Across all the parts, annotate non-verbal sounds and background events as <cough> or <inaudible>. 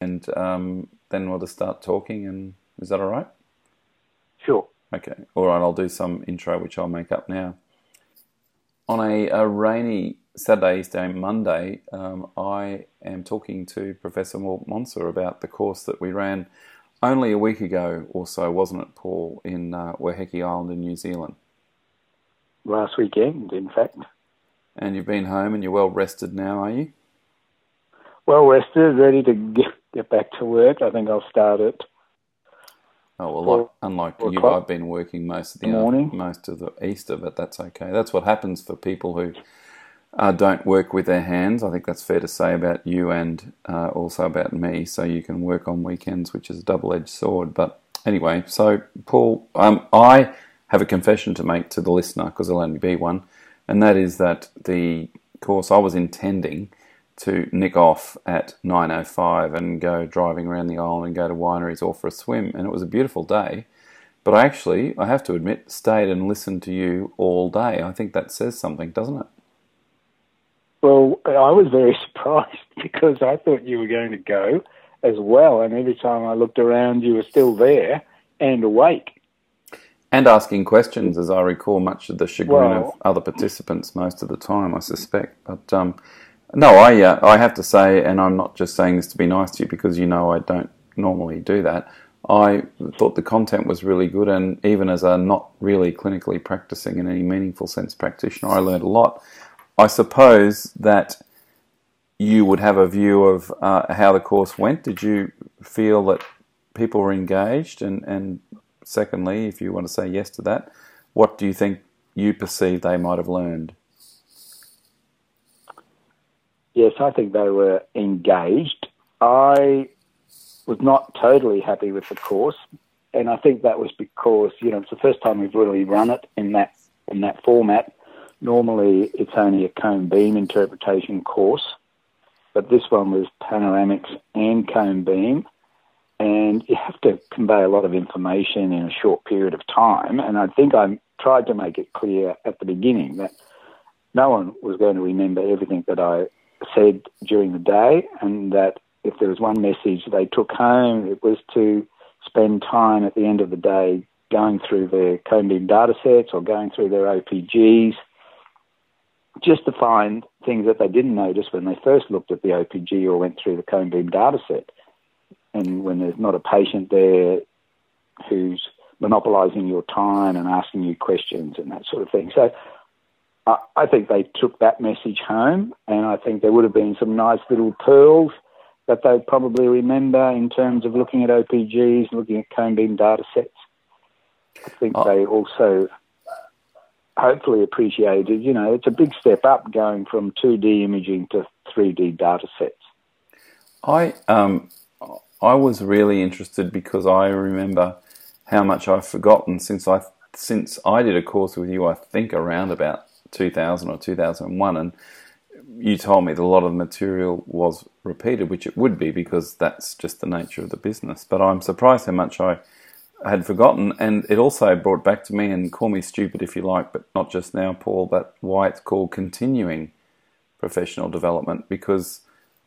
and um, then we'll just start talking. And is that all right? Sure. Okay. All right. I'll do some intro, which I'll make up now. On a, a rainy Saturday, Easter Monday, um, I am talking to Professor Paul Monsour about the course that we ran only a week ago or so, wasn't it, Paul, in uh, Waiheke Island in New Zealand? Last weekend, in fact. And you've been home and you're well rested now, are you? Well rested, ready to <laughs> get, get back to work. I think I'll start it. Oh well, like, unlike you, I've been working most of the morning, most of the Easter, but that's okay. That's what happens for people who uh, don't work with their hands. I think that's fair to say about you and uh, also about me. So you can work on weekends, which is a double-edged sword. But anyway, so Paul, um, I have a confession to make to the listener because there'll only be one, and that is that the course I was intending to nick off at 9.05 and go driving around the island and go to wineries or for a swim. And it was a beautiful day. But I actually, I have to admit, stayed and listened to you all day. I think that says something, doesn't it? Well, I was very <laughs> surprised because I thought you were going to go as well. And every time I looked around, you were still there and awake. And asking questions, as I recall, much of the chagrin well, of other participants most of the time, I suspect. But um, no, I uh, I have to say, and I'm not just saying this to be nice to you because you know I don't normally do that. I thought the content was really good, and even as a not really clinically practicing in any meaningful sense practitioner, I learned a lot. I suppose that you would have a view of uh, how the course went. Did you feel that people were engaged? And, and secondly, if you want to say yes to that, what do you think you perceive they might have learned? Yes, I think they were engaged. I was not totally happy with the course, and I think that was because you know it's the first time we've really run it in that in that format. Normally, it's only a cone beam interpretation course, but this one was panoramics and cone beam, and you have to convey a lot of information in a short period of time. And I think I tried to make it clear at the beginning that no one was going to remember everything that I said during the day, and that if there was one message they took home, it was to spend time at the end of the day going through their cone beam data sets or going through their OPGs just to find things that they didn't notice when they first looked at the OPG or went through the cone beam data set. And when there's not a patient there who's monopolizing your time and asking you questions and that sort of thing. So I think they took that message home, and I think there would have been some nice little pearls that they'd probably remember in terms of looking at OPGs, looking at cone beam data sets. I think oh. they also hopefully appreciated, you know, it's a big step up going from 2D imaging to 3D data sets. I, um, I was really interested because I remember how much I've forgotten since I since I did a course with you. I think around about 2000 or 2001, and you told me that a lot of the material was repeated, which it would be because that's just the nature of the business. But I'm surprised how much I had forgotten, and it also brought back to me, and call me stupid if you like, but not just now, Paul, but why it's called continuing professional development because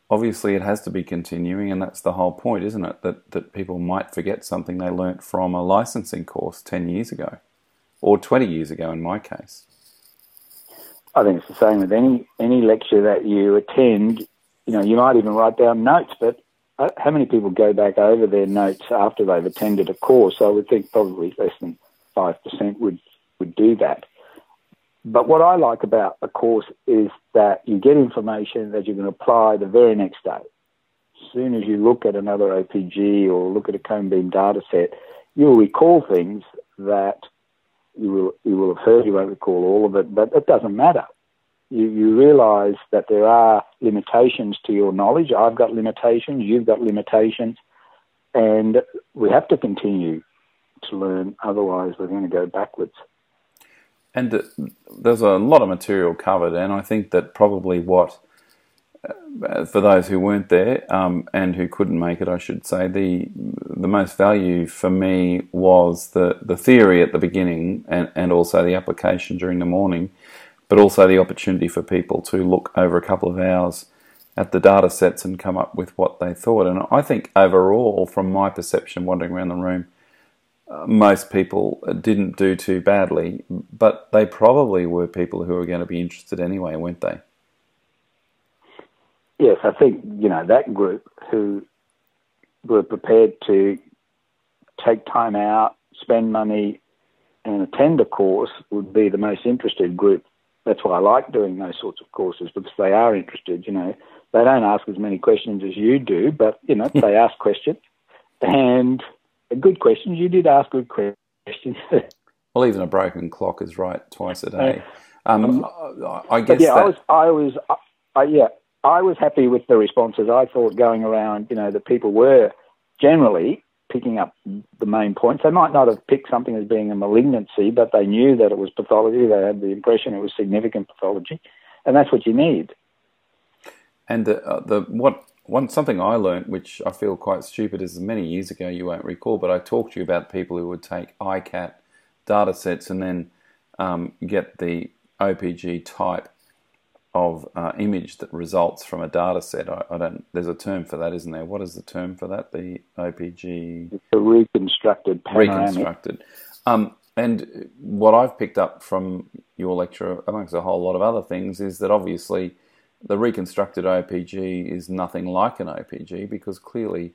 obviously it has to be continuing, and that's the whole point, isn't it? That that people might forget something they learnt from a licensing course ten years ago, or twenty years ago in my case. I think it's the same with any any lecture that you attend. You know, you might even write down notes, but uh, how many people go back over their notes after they've attended a course? I would think probably less than five percent would would do that. But what I like about a course is that you get information that you can apply the very next day. As soon as you look at another OPG or look at a cone beam data set, you'll recall things that you will you will have heard. You won't recall all of it, but it doesn't matter. You you realise that there are limitations to your knowledge. I've got limitations. You've got limitations, and we have to continue to learn. Otherwise, we're going to go backwards. And there's a lot of material covered, and I think that probably what for those who weren't there um, and who couldn't make it, I should say the the most value for me was the the theory at the beginning and, and also the application during the morning, but also the opportunity for people to look over a couple of hours at the data sets and come up with what they thought. And I think overall, from my perception, wandering around the room, uh, most people didn't do too badly, but they probably were people who were going to be interested anyway, weren't they? Yes, I think you know that group who were prepared to take time out, spend money, and attend a course would be the most interested group. That's why I like doing those sorts of courses because they are interested. You know, they don't ask as many questions as you do, but you know they ask questions and good questions. You did ask good questions. <laughs> well, even a broken clock is right twice a day. Um, I guess. yeah, that... I was. I was. I, yeah, I was happy with the responses. I thought going around, you know, that people were generally picking up the main points. They might not have picked something as being a malignancy, but they knew that it was pathology. They had the impression it was significant pathology, and that's what you need. And the, uh, the what one something I learned, which I feel quite stupid, is many years ago you won't recall, but I talked to you about people who would take ICAT data sets and then um, get the OPG type of uh, image that results from a data set. I, I, don't. There's a term for that, isn't there? What is the term for that? The OPG. It's a reconstructed panoramic. Reconstructed. Um, and what I've picked up from your lecture, amongst a whole lot of other things, is that obviously the reconstructed OPG is nothing like an OPG because clearly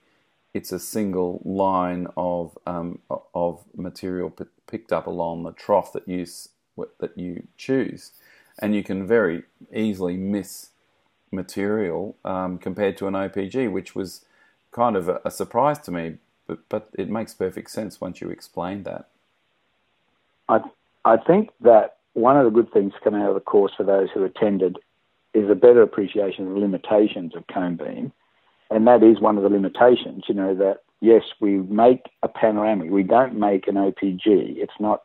it's a single line of um, of material p- picked up along the trough that you that you choose and you can very easily miss material um, compared to an OPG, which was kind of a, a, surprise to me. But but it makes perfect sense once you explain that. I I think that one of the good things coming out of the course for those who attended is a better appreciation of the limitations of cone beam, and that is one of the limitations. You know that yes, we make a panoramic, we don't make an OPG. It's not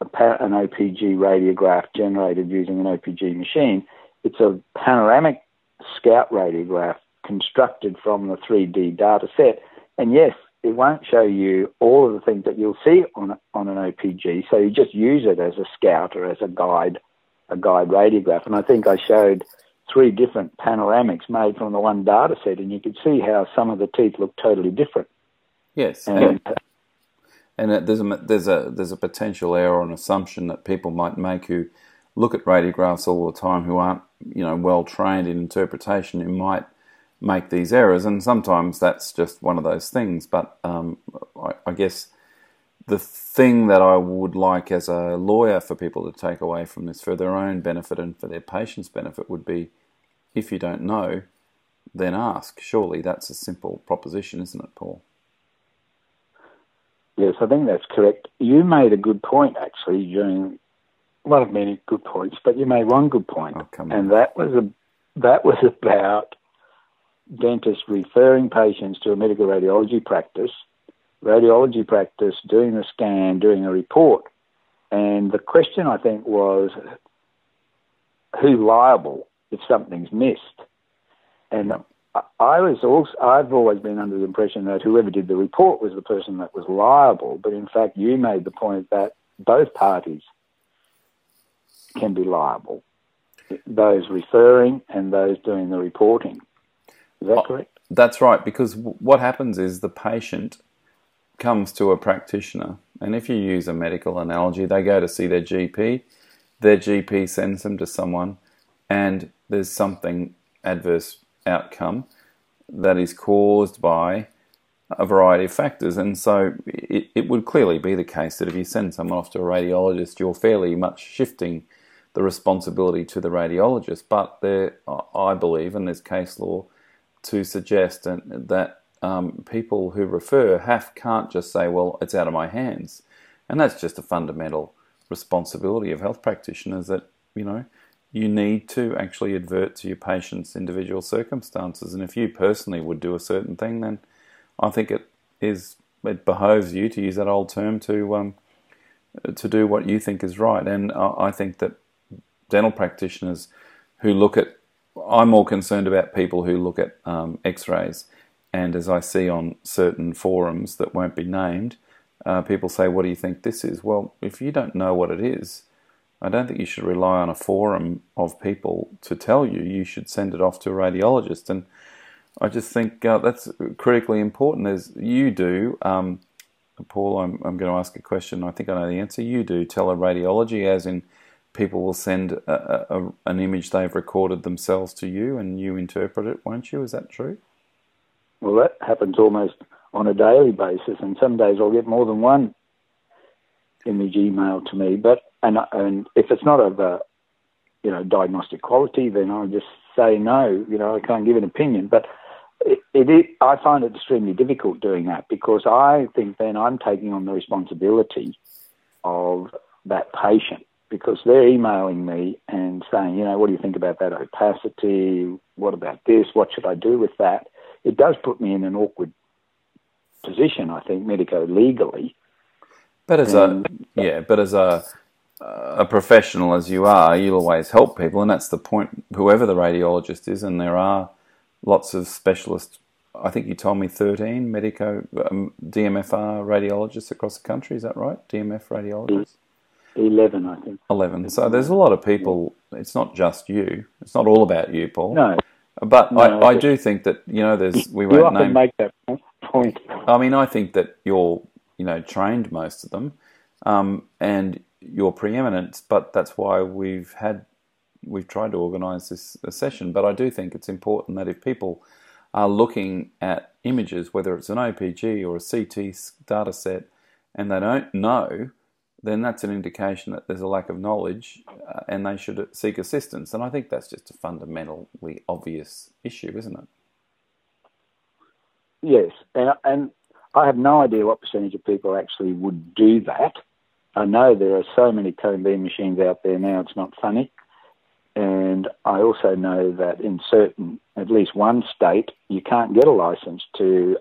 an OPG radiograph generated using an OPG machine. It's a panoramic scout radiograph constructed from the 3D data set. And yes, it won't show you all of the things that you'll see on, on an OPG. So you just use it as a scout or as a guide, a guide radiograph. And I think I showed three different panoramics made from the one data set, and you could see how some of the teeth look totally different. Yes, and, and there's a there's a there's a potential error or an assumption that people might make who look at radiographs all the time who aren't you know well trained in interpretation who might make these errors. And sometimes that's just one of those things. But um, I, I, guess the thing that I would like as a lawyer for people to take away from this for their own benefit and for their patients' benefit would be if you don't know then ask. Surely that's a simple proposition isn't it Paul Yes, I think that's correct. You made a good point actually during one of many good points, but you made one good point, oh, and that was a that was about dentists referring patients to a medical radiology practice, radiology practice doing the scan, doing a report, and the question I think was who's liable if something's missed, and I was also, I've always been under the impression that whoever did the report was the person that was liable, but in fact, you made the point that both parties can be liable, those referring and those doing the reporting. Is that oh, correct? That's right, because what happens is the patient comes to a practitioner, and if you use a medical analogy, they go to see their GP, their GP sends them to someone, and there's something adverse outcome that is caused by a variety of factors. And so it, it would clearly be the case that if you send someone off to a radiologist, you're fairly much shifting the responsibility to the radiologist. But there, I believe, and there's case law to suggest that um, people who refer have can't just say, "Well, it's out of my hands," and that's just a fundamental responsibility of health practitioners. That you know, you need to actually advert to your patient's individual circumstances. And if you personally would do a certain thing, then I think it is it behoves you to use that old term to um, to do what you think is right. And I think that dental practitioners who look at I'm more concerned about people who look at um, X-rays, and as I see on certain forums that won't be named, uh, people say, "What do you think this is?" Well, if you don't know what it is, I don't think you should rely on a forum of people to tell you. You should send it off to a radiologist. And I just think uh, that's critically important, as you do. Um, Paul, I'm, I'm going to ask a question. I think I know the answer. You do teleradiology, as in people will send a, a, an image they've recorded themselves to you and you interpret it, won't you? Is that true? Well, that happens almost on a daily basis, and some days I'll get more than one image emailed to me. But and and if it's not of a you know diagnostic quality, then I'll just say no. You know, I can't give an opinion. But it, it, I find it extremely difficult doing that because I think then I'm taking on the responsibility of that patient because they're emailing me and saying, you know, what do you think about that opacity? What about this? What should I do with that? It does put me in an awkward position, I think, medico legally. But as and, a yeah, but as a a professional as you are, you'll always help people, and that's the point. Whoever the radiologist is, and there are lots of specialists. I think you told me thirteen medico um, DMFR radiologists across the country. Is that right? DMF radiologists. 11, I think. 11. So there's a lot of people. It's not just you. It's not all about you, Paul. No. But no, I, I do think that, you know, there's, we won't name. make that point. I mean, I think that you're, you know, trained most of them um, and you're preeminent, but that's why we've had, we've tried to organise this session. But I do think it's important that if people are looking at images, whether it's an OPG or a CT data set, and they don't know, then that's an indication that there's a lack of knowledge uh, and they should seek assistance. And I think that's just a fundamentally obvious issue, isn't it? Yes, and, and I have no idea what percentage of people actually would do that. I know there are so many cone beam machines out there now, it's not funny. And I also know that in certain, at least one state, you can't get a license to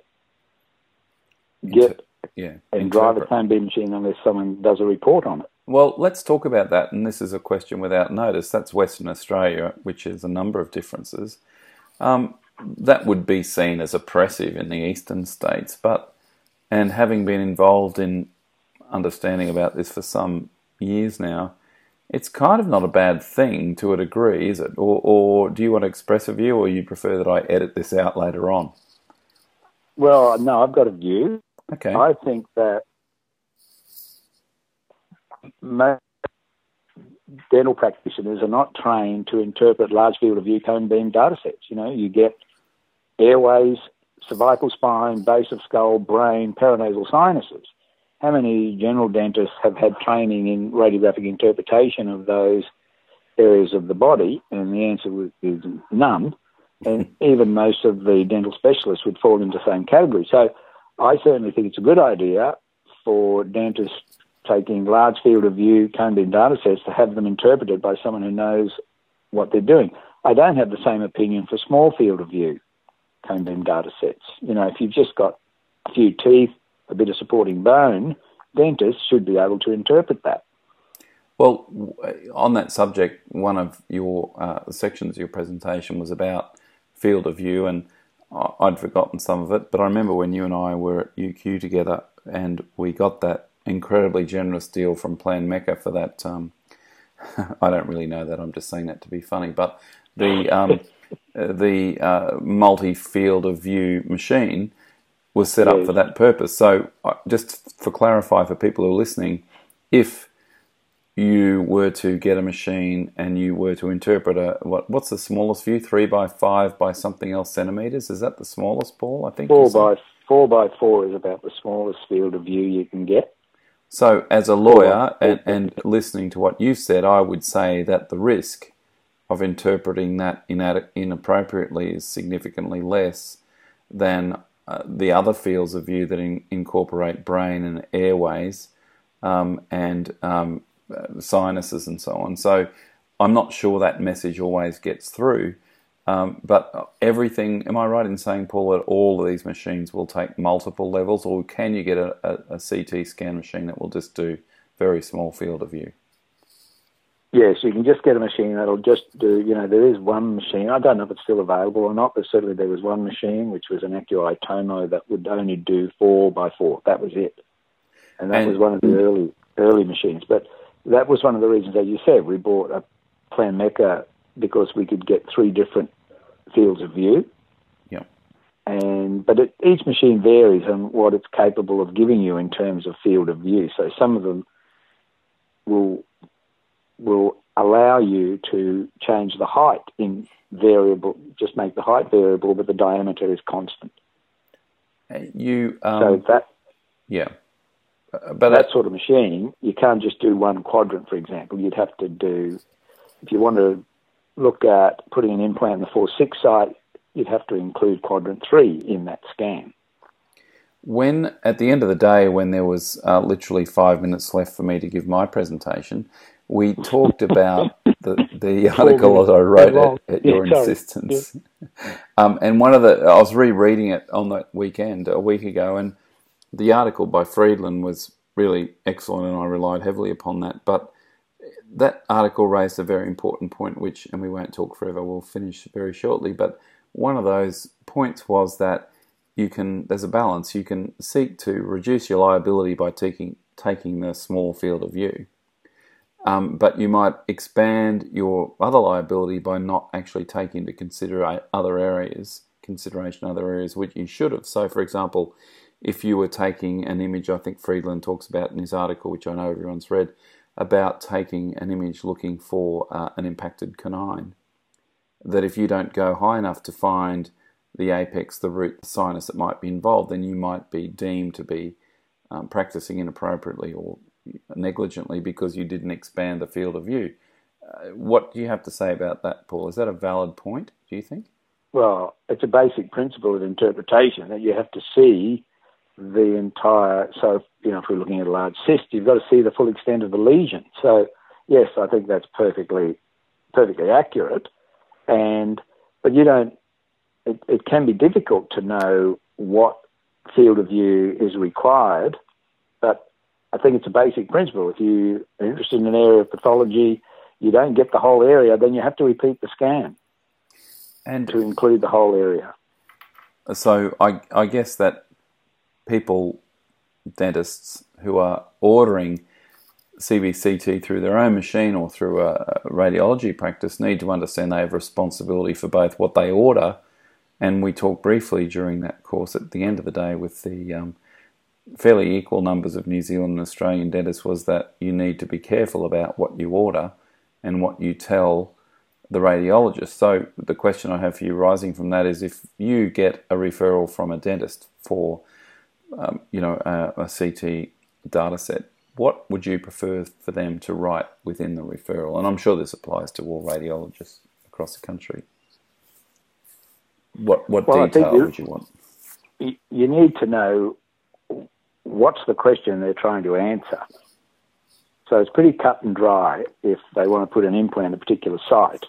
get yeah, and drive a cone beam machine unless someone does a report on it. Well, let's talk about that. And this is a question without notice. That's Western Australia, which is a number of differences. Um, that would be seen as oppressive in the eastern states, but and having been involved in understanding about this for some years now, it's kind of not a bad thing to a degree, is it? Or, or do you want to express a view, or you prefer that I edit this out later on? Well, no, I've got a view. Okay. I think that dental practitioners are not trained to interpret large field of view cone beam data sets. You know, you get airways, cervical spine, base of skull, brain, paranasal sinuses. How many general dentists have had training in radiographic interpretation of those areas of the body? And the answer is none. And <laughs> even most of the dental specialists would fall into the same category. So I certainly think it's a good idea for dentists taking large field of view cone beam data sets to have them interpreted by someone who knows what they're doing. I don't have the same opinion for small field of view cone beam data sets. You know, if you've just got a few teeth, a bit of supporting bone, dentists should be able to interpret that. Well, on that subject, one of your uh, sections of your presentation was about field of view, and I'd forgotten some of it, but I remember when you and I were at UQ together and we got that incredibly generous deal from Planmeca for that. Um, <laughs> I don't really know that. I'm just saying that to be funny, but the um, <laughs> the uh, multi field of view machine was set up for that purpose. So, just for clarify for people who are listening, if you were to get a machine and you were to interpret a what what's the smallest view? Three by five by something else centimeters? Is that the smallest ball I think four by four by four is about the smallest field of view you can get. So as a lawyer and, and listening to what you said I would say that the risk of interpreting that inappropriately is significantly less than uh, the other fields of view that in, incorporate brain and airways um, and um, uh, sinuses and so on. So I'm not sure that message always gets through. Um, but everything, am I right in saying, Paul, that all of these machines will take multiple levels, or can you get a, a, a CT scan machine that will just do very small field of view? Yes, you can just get a machine that'll just do, you know, there is one machine, I don't know if it's still available or not, but certainly there was one machine, which was an Accueye Tomo, that would only do four by four. That was it. And that and, was one of the early, early machines. But that was one of the reasons, as you said, we bought a Plan Planmeca because we could get three different fields of view. Yeah. And but it, each machine varies on what it's capable of giving you in terms of field of view. So some of them will will allow you to change the height in variable, just make the height variable, but the diameter is constant. You um, so that yeah, uh, but that sort of machine, you can't just do one quadrant, for example. You'd have to do if you want to look at putting an implant in the four six site, you'd have to include quadrant three in that scan. When at the end of the day, when there was uh, literally five minutes left for me to give my presentation, we talked about the, the <laughs> article that I wrote at, at your insistence. Yeah. <laughs> Um, and one of the, I was rereading it on that weekend a week ago, and the article by Friedland was really excellent, and I relied heavily upon that. But that article raised a very important point, which, and we won't talk forever, we'll finish very shortly. But one of those points was that you can, there's a balance. You can seek to reduce your liability by taking taking the small field of view um, but you might expand your other liability by not actually taking into consider other areas, consideration other areas which you should have. So, for example, if you were taking an image, I think Friedland talks about in his article, which I know everyone's read, about taking an image looking for uh, an impacted canine. That if you don't go high enough to find the apex, the root, the sinus that might be involved, then you might be deemed to be um, practicing inappropriately or negligently because you didn't expand the field of view. Uh, what do you have to say about that, Paul? Is that a valid point, do you think? Well, it's a basic principle of interpretation that you have to see the entire. So, you know, if we're looking at a large cyst, you've got to see the full extent of the lesion. So, yes, I think that's perfectly, perfectly accurate. And, but you don't. It, it can be difficult to know what field of view is required, but I think it's a basic principle. If you are interested in an area of pathology, you don't get the whole area, then you have to repeat the scan and to include the whole area. So I, I guess that people, dentists who are ordering CBCT through their own machine or through a radiology practice need to understand they have responsibility for both what they order, and we talked briefly during that course at the end of the day with the um, fairly equal numbers of New Zealand and Australian dentists was that you need to be careful about what you order and what you tell the radiologist. So the question I have for you rising from that is if you get a referral from a dentist for um, you know a, a CT data set, what would you prefer for them to write within the referral? And I'm sure this applies to all radiologists across the country. What what well, detail would you want? You need to know what's the question they're trying to answer? So it's pretty cut and dry if they want to put an implant in a particular site.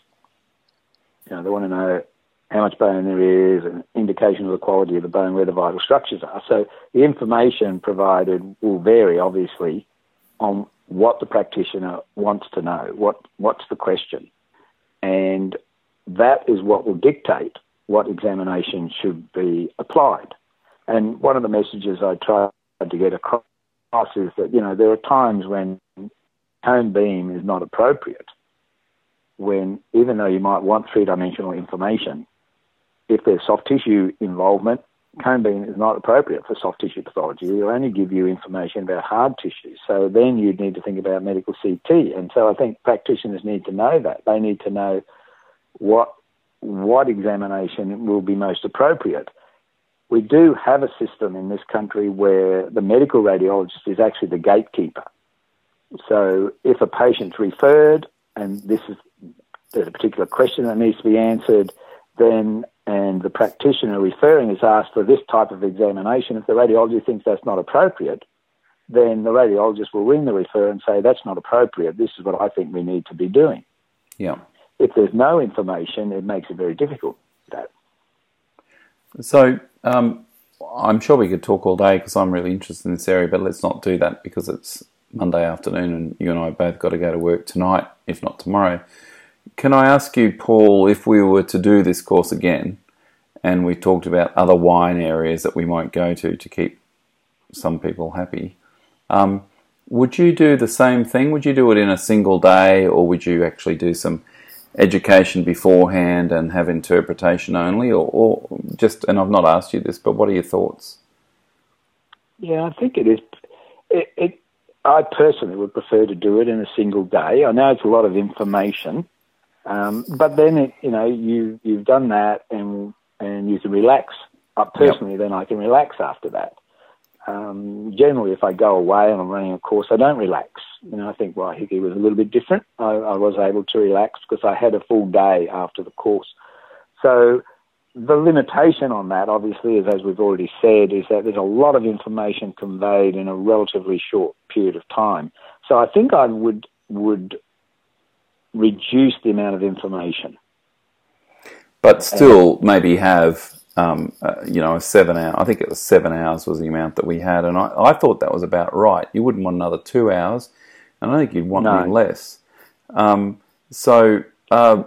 You know, they want to know how much bone there is, an indication of the quality of the bone, where the vital structures are. So the information provided will vary, obviously, on what the practitioner wants to know. What what's the question, and that is what will dictate what examination should be applied. And one of the messages I try to get across is that you know there are times when cone beam is not appropriate. When even though you might want three dimensional information, if there's soft tissue involvement, cone beam is not appropriate for soft tissue pathology. It'll only give you information about hard tissue. So then you'd need to think about medical CT. And so I think practitioners need to know that. They need to know what what examination will be most appropriate we do have a system in this country where the medical radiologist is actually the gatekeeper. So if a patient's referred and this is there's a particular question that needs to be answered, then and the practitioner referring is asked for this type of examination. If the radiologist thinks that's not appropriate, then the radiologist will ring the referrer and say that's not appropriate. This is what I think we need to be doing. Yeah. If there's no information, it makes it very difficult. That. So um, I'm sure we could talk all day because I'm really interested in this area, but let's not do that because it's Monday afternoon and you and I both got to go to work tonight, if not tomorrow. Can I ask you, Paul, if we were to do this course again and we talked about other wine areas that we might go to to keep some people happy, um, Would you do the same thing? Would you do it in a single day, or would you actually do some education beforehand and have interpretation only, or, or just? And I've not asked you this, but what are your thoughts? Yeah, I think it is. It, it, I personally would prefer to do it in a single day. I know it's a lot of information, um, but then it, you know you you've done that and and you can relax. Uh, personally, yep. then I can relax after that um, generally, if I go away and I'm running a course, I don't relax. You know, I think Waiheke was a little bit different. I, I was able to relax because I had a full day after the course. So the limitation on that, obviously, is as we've already said, is that there's a lot of information conveyed in a relatively short period of time. So I think I would would reduce the amount of information, but still maybe have um, uh, you know, a seven hour. I think it was seven hours was the amount that we had, and I, I thought that was about right. You wouldn't want another two hours, and I think you'd want no. less. Um, so, uh,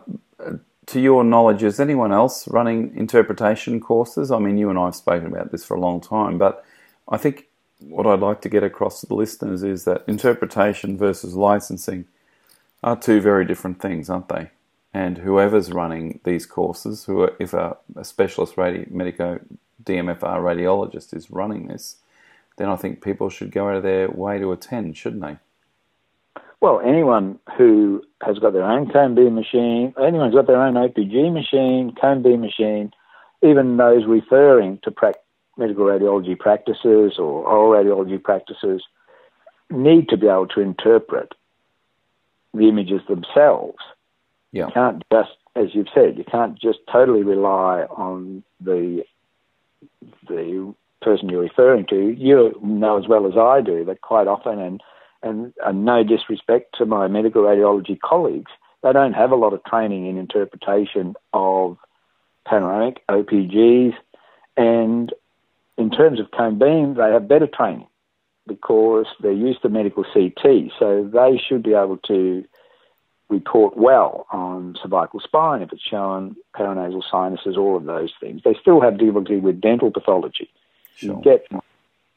to your knowledge, is anyone else running interpretation courses? I mean, you and I have spoken about this for a long time, but I think what I'd like to get across to the listeners is that interpretation versus licensing are two very different things, aren't they? And whoever's running these courses, who are, if a, a specialist radi- medico DMFR radiologist is running this, then I think people should go out of their way to attend, shouldn't they? Well, anyone who has got their own cone beam machine, anyone's got their own OPG machine, cone beam machine, even those referring to pra- medical radiology practices or oral radiology practices, need to be able to interpret the images themselves yeah. You can't just, as you've said, you can't just totally rely on the the person you're referring to. You know as well as I do that quite often, and, and, and no disrespect to my medical radiology colleagues, they don't have a lot of training in interpretation of panoramic OPGs, and in terms of cone beam, they have better training because they're used to medical CT, so they should be able to report well on cervical spine if it's shown paranasal sinuses, all of those things. They still have difficulty with dental pathology. Sure. You get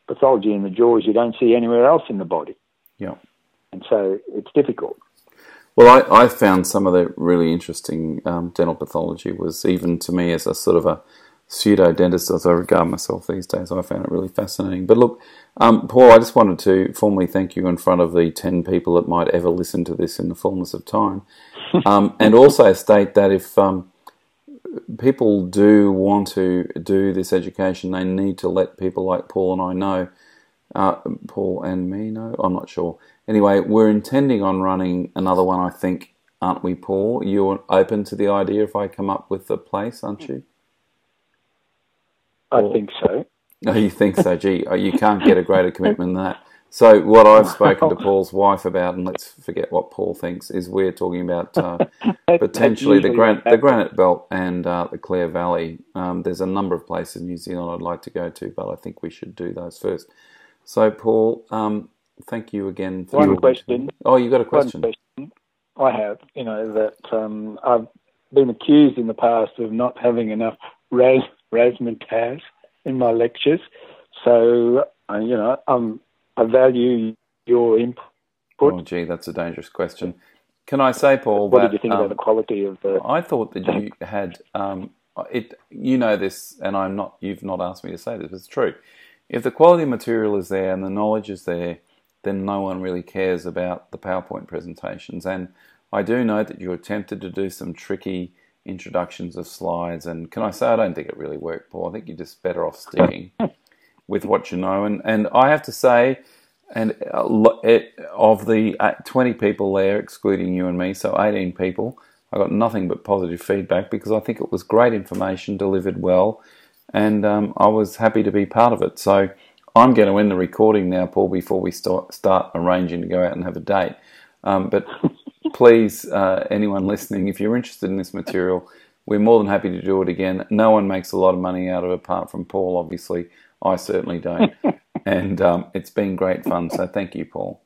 pathology in the jaws you don't see anywhere else in the body. Yeah. And so it's difficult. Well, I, I found some of the really interesting um, dental pathology was even to me as a sort of a pseudo dentist as I regard myself these days. I found it really fascinating. But look, um, Paul, I just wanted to formally thank you in front of the 10 people that might ever listen to this in the fullness of time. <laughs> Um, and also state that if um, people do want to do this education, they need to let people like Paul and I know. Uh, Paul and me know? I'm not sure. Anyway, we're intending on running another one, I think, aren't we, Paul? You're open to the idea if I come up with a place, aren't you? I think so. No, you think so? Gee, oh, you can't get a greater commitment than that. So what I've spoken to <laughs> Paul's wife about, and let's forget what Paul thinks, is we're talking about uh, <laughs> potentially the, gran- the Granite Belt and uh, the Clare Valley. Um, there's a number of places in New Zealand I'd like to go to, but I think we should do those first. So, Paul, um, thank you again for one question. Oh, you got a question? One question? I have. You know that um, I've been accused in the past of not having enough ras razzmatazz in my lectures. So, uh, you know, um, I value your input. Oh, gee, that's a dangerous question. Can I say, Paul? What that, did you think um, about the quality of the? I thought that you had um, it. You know this, and I'm not. You've not asked me to say this, but it's true. If the quality of material is there and the knowledge is there, then no one really cares about the PowerPoint presentations. And I do know that you attempted to do some tricky introductions of slides. And can I say, I don't think it really worked, Paul. I think you're just better off sticking <laughs> with what you know. And, and I have to say, and it, of the uh, 20 people there, excluding you and me, so 18 people, I got nothing but positive feedback because I think it was great information delivered well, and um, I was happy to be part of it. So I'm going to end the recording now, Paul, before we start, start arranging to go out and have a date. Um, but <laughs> please, uh, anyone listening, if you're interested in this material, we're more than happy to do it again. No one makes a lot of money out of it apart from Paul, obviously. I certainly don't. <laughs> and um, it's been great fun. So thank you, Paul.